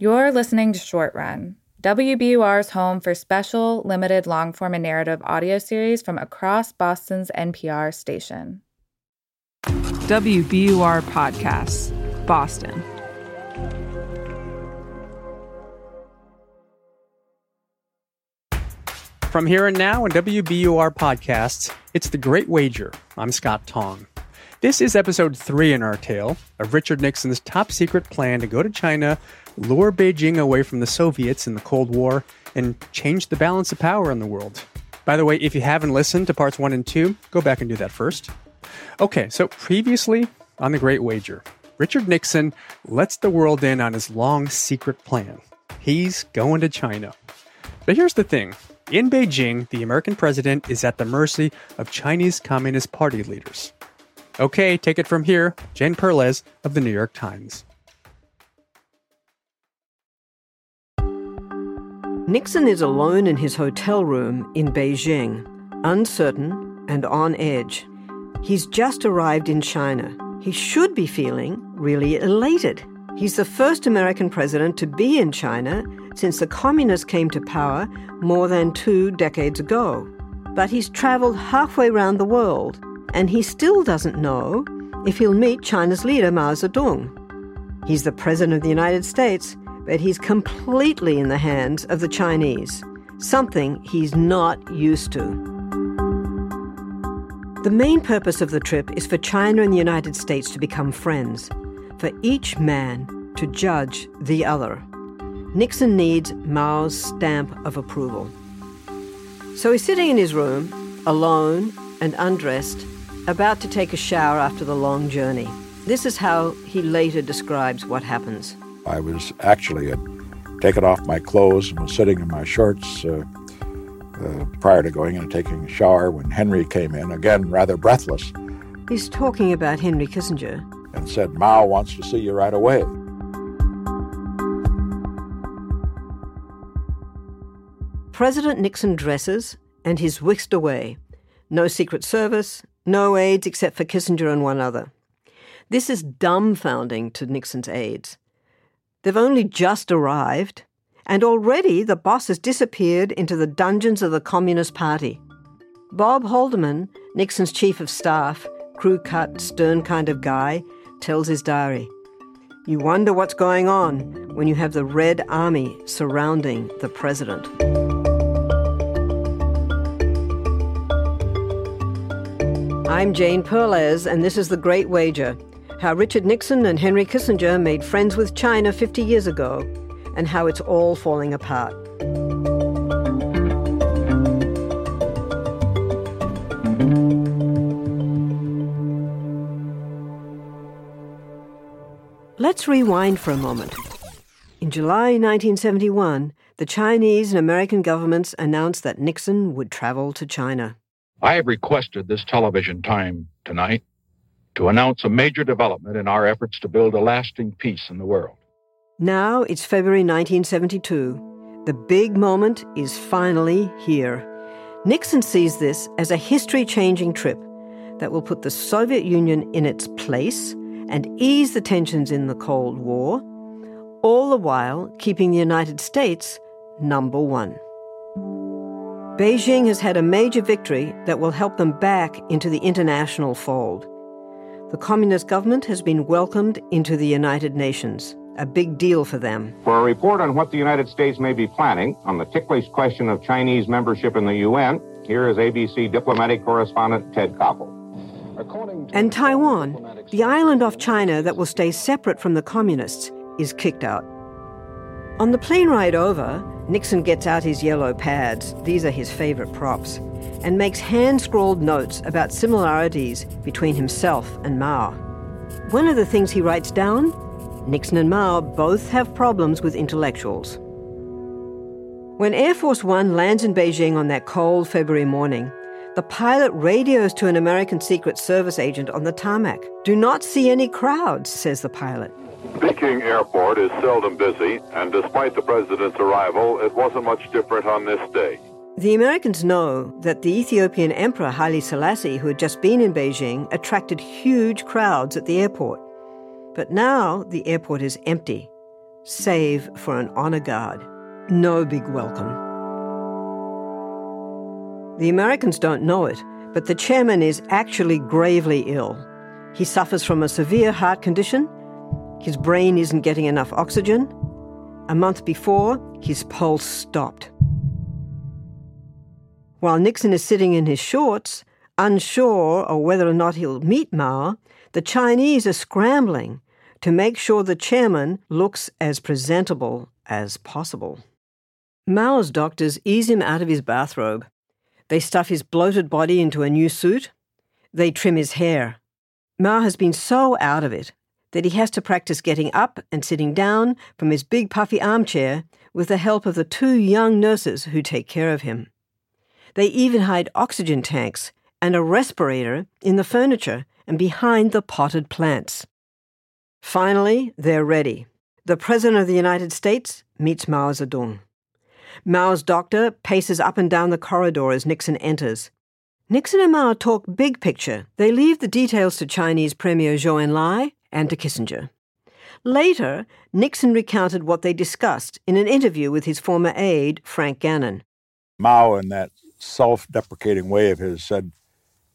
You're listening to Short Run, WBUR's home for special, limited long form and narrative audio series from across Boston's NPR station. WBUR Podcasts, Boston. From here and now in WBUR Podcasts, it's The Great Wager. I'm Scott Tong. This is episode three in our tale of Richard Nixon's top secret plan to go to China, lure Beijing away from the Soviets in the Cold War, and change the balance of power in the world. By the way, if you haven't listened to parts one and two, go back and do that first. Okay, so previously on The Great Wager, Richard Nixon lets the world in on his long secret plan. He's going to China. But here's the thing in Beijing, the American president is at the mercy of Chinese Communist Party leaders. Okay, take it from here. Jane Perlez of the New York Times. Nixon is alone in his hotel room in Beijing, uncertain and on edge. He's just arrived in China. He should be feeling really elated. He's the first American president to be in China since the communists came to power more than two decades ago. But he's traveled halfway around the world and he still doesn't know if he'll meet China's leader Mao Zedong. He's the President of the United States, but he's completely in the hands of the Chinese, something he's not used to. The main purpose of the trip is for China and the United States to become friends, for each man to judge the other. Nixon needs Mao's stamp of approval. So he's sitting in his room, alone and undressed, about to take a shower after the long journey. This is how he later describes what happens. I was actually had taken off my clothes and was sitting in my shorts uh, uh, prior to going in and taking a shower when Henry came in, again rather breathless. He's talking about Henry Kissinger. And said, Mao wants to see you right away. President Nixon dresses and he's whisked away. No Secret Service, no aides except for Kissinger and one other. This is dumbfounding to Nixon's aides. They've only just arrived, and already the boss has disappeared into the dungeons of the Communist Party. Bob Haldeman, Nixon's chief of staff, crew cut, stern kind of guy, tells his diary. You wonder what's going on when you have the Red Army surrounding the president. I'm Jane Perlez, and this is The Great Wager how Richard Nixon and Henry Kissinger made friends with China 50 years ago, and how it's all falling apart. Let's rewind for a moment. In July 1971, the Chinese and American governments announced that Nixon would travel to China. I have requested this television time tonight to announce a major development in our efforts to build a lasting peace in the world. Now it's February 1972. The big moment is finally here. Nixon sees this as a history changing trip that will put the Soviet Union in its place and ease the tensions in the Cold War, all the while keeping the United States number one. Beijing has had a major victory that will help them back into the international fold. The communist government has been welcomed into the United Nations, a big deal for them. For a report on what the United States may be planning on the ticklish question of Chinese membership in the UN, here is ABC diplomatic correspondent Ted Koppel. And Taiwan, the island off China that will stay separate from the communists, is kicked out. On the plane ride over, Nixon gets out his yellow pads, these are his favorite props, and makes hand scrawled notes about similarities between himself and Mao. One of the things he writes down Nixon and Mao both have problems with intellectuals. When Air Force One lands in Beijing on that cold February morning, the pilot radios to an American Secret Service agent on the tarmac. Do not see any crowds, says the pilot. Peking Airport is seldom busy, and despite the president's arrival, it wasn't much different on this day. The Americans know that the Ethiopian Emperor Haile Selassie, who had just been in Beijing, attracted huge crowds at the airport. But now the airport is empty. save for an honor guard. No big welcome. The Americans don't know it, but the chairman is actually gravely ill. He suffers from a severe heart condition. His brain isn't getting enough oxygen. A month before, his pulse stopped. While Nixon is sitting in his shorts, unsure of whether or not he'll meet Mao, the Chinese are scrambling to make sure the chairman looks as presentable as possible. Mao's doctors ease him out of his bathrobe. They stuff his bloated body into a new suit. They trim his hair. Mao has been so out of it that he has to practice getting up and sitting down from his big puffy armchair with the help of the two young nurses who take care of him. They even hide oxygen tanks and a respirator in the furniture and behind the potted plants. Finally, they're ready. The President of the United States meets Mao Zedong. Mao's doctor paces up and down the corridor as Nixon enters. Nixon and Mao talk big picture. They leave the details to Chinese Premier Zhou Enlai and to Kissinger. Later, Nixon recounted what they discussed in an interview with his former aide, Frank Gannon. Mao, in that self deprecating way of his, said,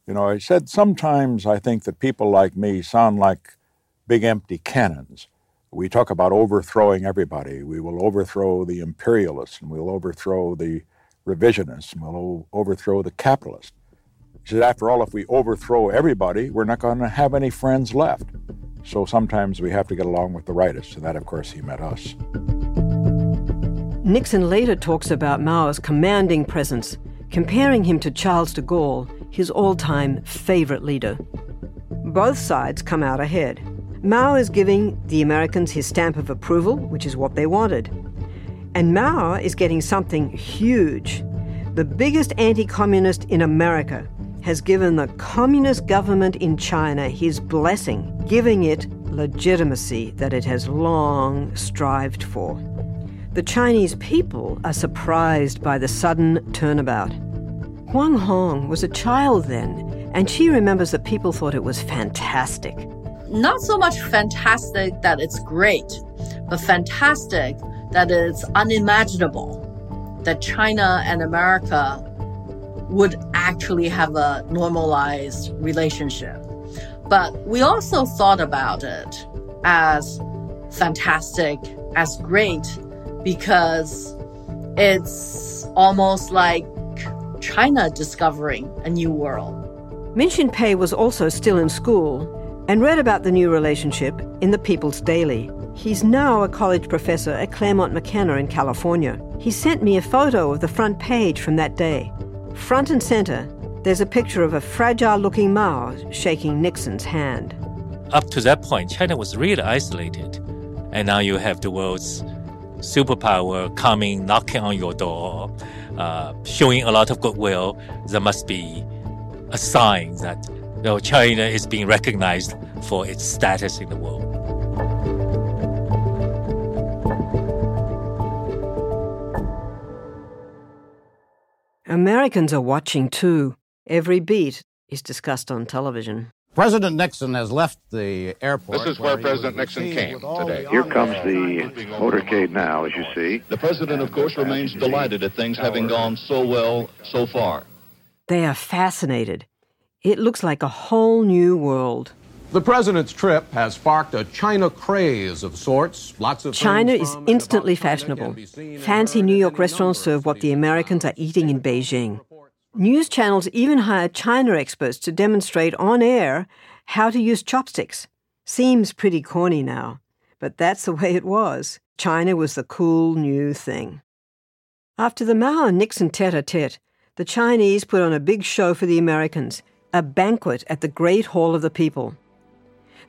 You know, he said, sometimes I think that people like me sound like big empty cannons. We talk about overthrowing everybody. We will overthrow the imperialists and we'll overthrow the revisionists and we'll overthrow the capitalists. He said, after all, if we overthrow everybody, we're not going to have any friends left. So sometimes we have to get along with the rightists, and that, of course, he met us. Nixon later talks about Mao's commanding presence, comparing him to Charles de Gaulle, his all time favorite leader. Both sides come out ahead. Mao is giving the Americans his stamp of approval, which is what they wanted. And Mao is getting something huge. The biggest anti communist in America has given the communist government in China his blessing, giving it legitimacy that it has long strived for. The Chinese people are surprised by the sudden turnabout. Huang Hong was a child then, and she remembers that people thought it was fantastic not so much fantastic that it's great, but fantastic that it's unimaginable that China and America would actually have a normalized relationship. But we also thought about it as fantastic, as great, because it's almost like China discovering a new world. Minxin Pei was also still in school and read about the new relationship in the People's Daily. He's now a college professor at Claremont McKenna in California. He sent me a photo of the front page from that day. Front and center, there's a picture of a fragile looking Mao shaking Nixon's hand. Up to that point, China was really isolated. And now you have the world's superpower coming, knocking on your door, uh, showing a lot of goodwill. There must be a sign that though China is being recognized for its status in the world. Americans are watching too. Every beat is discussed on television. President Nixon has left the airport. This is where, where President Nixon came today. Here comes the motorcade now, as you see. The president, of course, remains delighted at things having gone so well so far. They are fascinated. It looks like a whole new world. The president's trip has sparked a China craze of sorts. Lots of China is instantly fashionable. Fancy New York restaurants serve what the Americans are eating in Beijing. News channels even hire China experts to demonstrate on air how to use chopsticks. Seems pretty corny now, but that's the way it was. China was the cool new thing. After the Mao and Nixon tete a tete, the Chinese put on a big show for the Americans a banquet at the Great Hall of the People.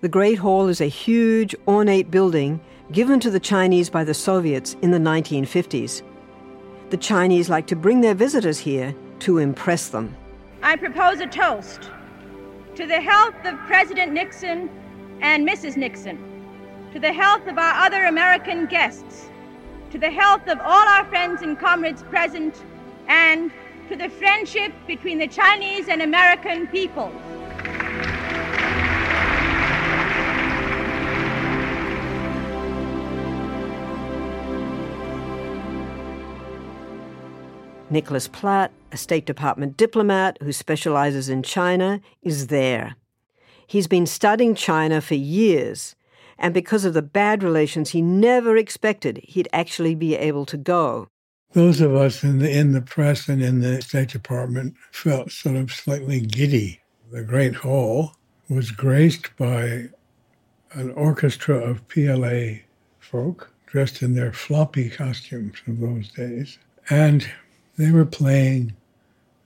The Great Hall is a huge, ornate building given to the Chinese by the Soviets in the 1950s. The Chinese like to bring their visitors here to impress them. I propose a toast to the health of President Nixon and Mrs. Nixon, to the health of our other American guests, to the health of all our friends and comrades present, and to the friendship between the Chinese and American people. Nicholas Platt, a State Department diplomat who specializes in China, is there. He's been studying China for years, and because of the bad relations, he never expected he'd actually be able to go. Those of us in the, in the press and in the State Department felt sort of slightly giddy. The Great Hall was graced by an orchestra of PLA folk dressed in their floppy costumes of those days. And they were playing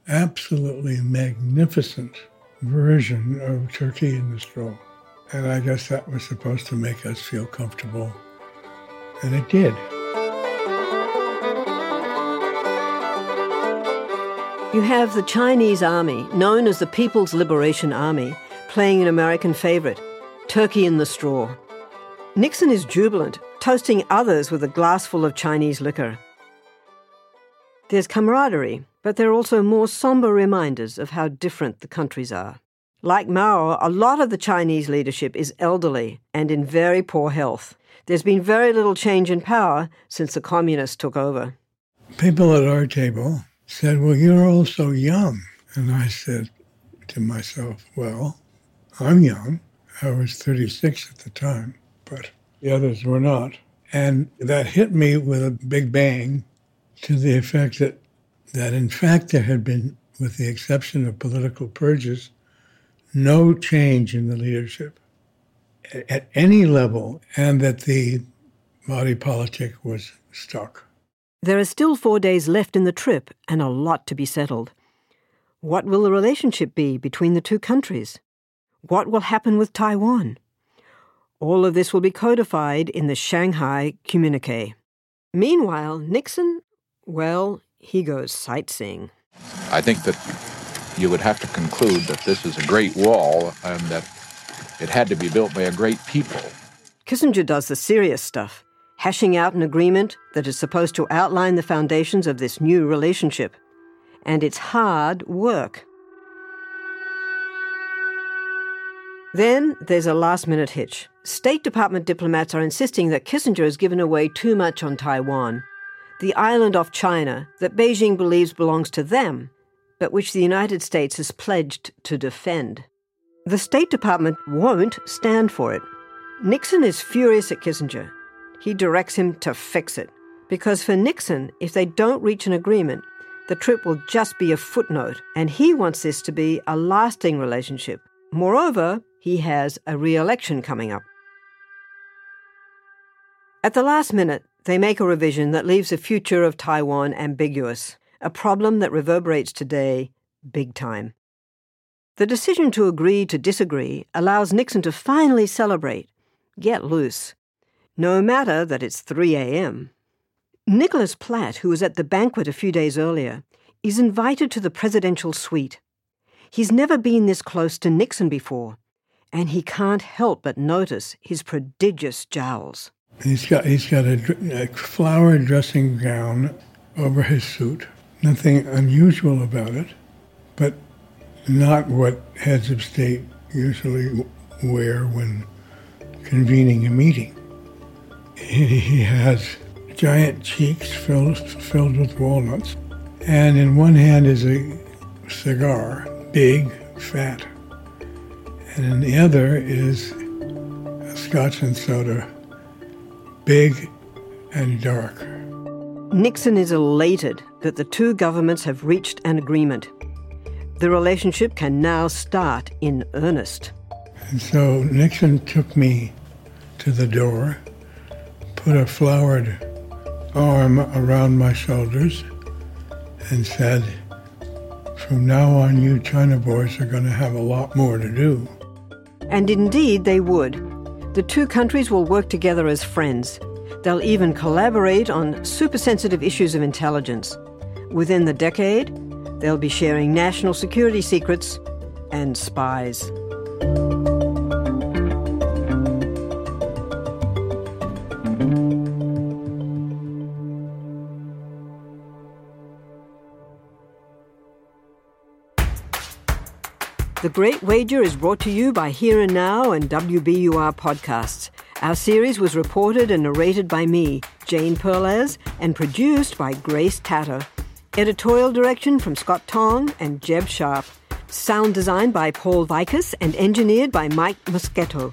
absolutely magnificent version of Turkey in the Straw. And I guess that was supposed to make us feel comfortable. And it did. You have the Chinese army, known as the People's Liberation Army, playing an American favorite, Turkey in the Straw. Nixon is jubilant, toasting others with a glassful of Chinese liquor. There's camaraderie, but there are also more somber reminders of how different the countries are. Like Mao, a lot of the Chinese leadership is elderly and in very poor health. There's been very little change in power since the communists took over. People at our table said, Well, you're all so young. And I said to myself, Well, I'm young. I was 36 at the time, but the others were not. And that hit me with a big bang to the effect that, that in fact there had been, with the exception of political purges, no change in the leadership at any level, and that the body politic was stuck. There are still four days left in the trip and a lot to be settled. What will the relationship be between the two countries? What will happen with Taiwan? All of this will be codified in the Shanghai Communique. Meanwhile, Nixon, well, he goes sightseeing. I think that you would have to conclude that this is a great wall and that it had to be built by a great people. Kissinger does the serious stuff, hashing out an agreement that is supposed to outline the foundations of this new relationship. And it's hard work. Then there's a last minute hitch. State Department diplomats are insisting that Kissinger has given away too much on Taiwan, the island off China that Beijing believes belongs to them, but which the United States has pledged to defend. The State Department won't stand for it. Nixon is furious at Kissinger. He directs him to fix it. Because for Nixon, if they don't reach an agreement, the trip will just be a footnote, and he wants this to be a lasting relationship. Moreover, he has a re election coming up. At the last minute, they make a revision that leaves the future of Taiwan ambiguous, a problem that reverberates today big time. The decision to agree to disagree allows Nixon to finally celebrate, get loose, no matter that it's 3 a.m. Nicholas Platt, who was at the banquet a few days earlier, is invited to the presidential suite. He's never been this close to Nixon before, and he can't help but notice his prodigious jowls. He's got, he's got a, a flowered dressing gown over his suit. Nothing unusual about it, but not what heads of state usually wear when convening a meeting. He has giant cheeks filled, filled with walnuts, and in one hand is a cigar, big, fat, and in the other is a scotch and soda, big and dark. Nixon is elated that the two governments have reached an agreement. The relationship can now start in earnest. And so Nixon took me to the door, put a flowered arm around my shoulders, and said, From now on, you China boys are going to have a lot more to do. And indeed, they would. The two countries will work together as friends. They'll even collaborate on super sensitive issues of intelligence. Within the decade, They'll be sharing national security secrets and spies. The Great Wager is brought to you by Here and Now and WBUR Podcasts. Our series was reported and narrated by me, Jane Perlez, and produced by Grace Tatter. Editorial direction from Scott Tong and Jeb Sharp. Sound design by Paul Vikas and engineered by Mike Moschetto.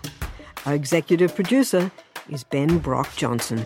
Our executive producer is Ben Brock Johnson.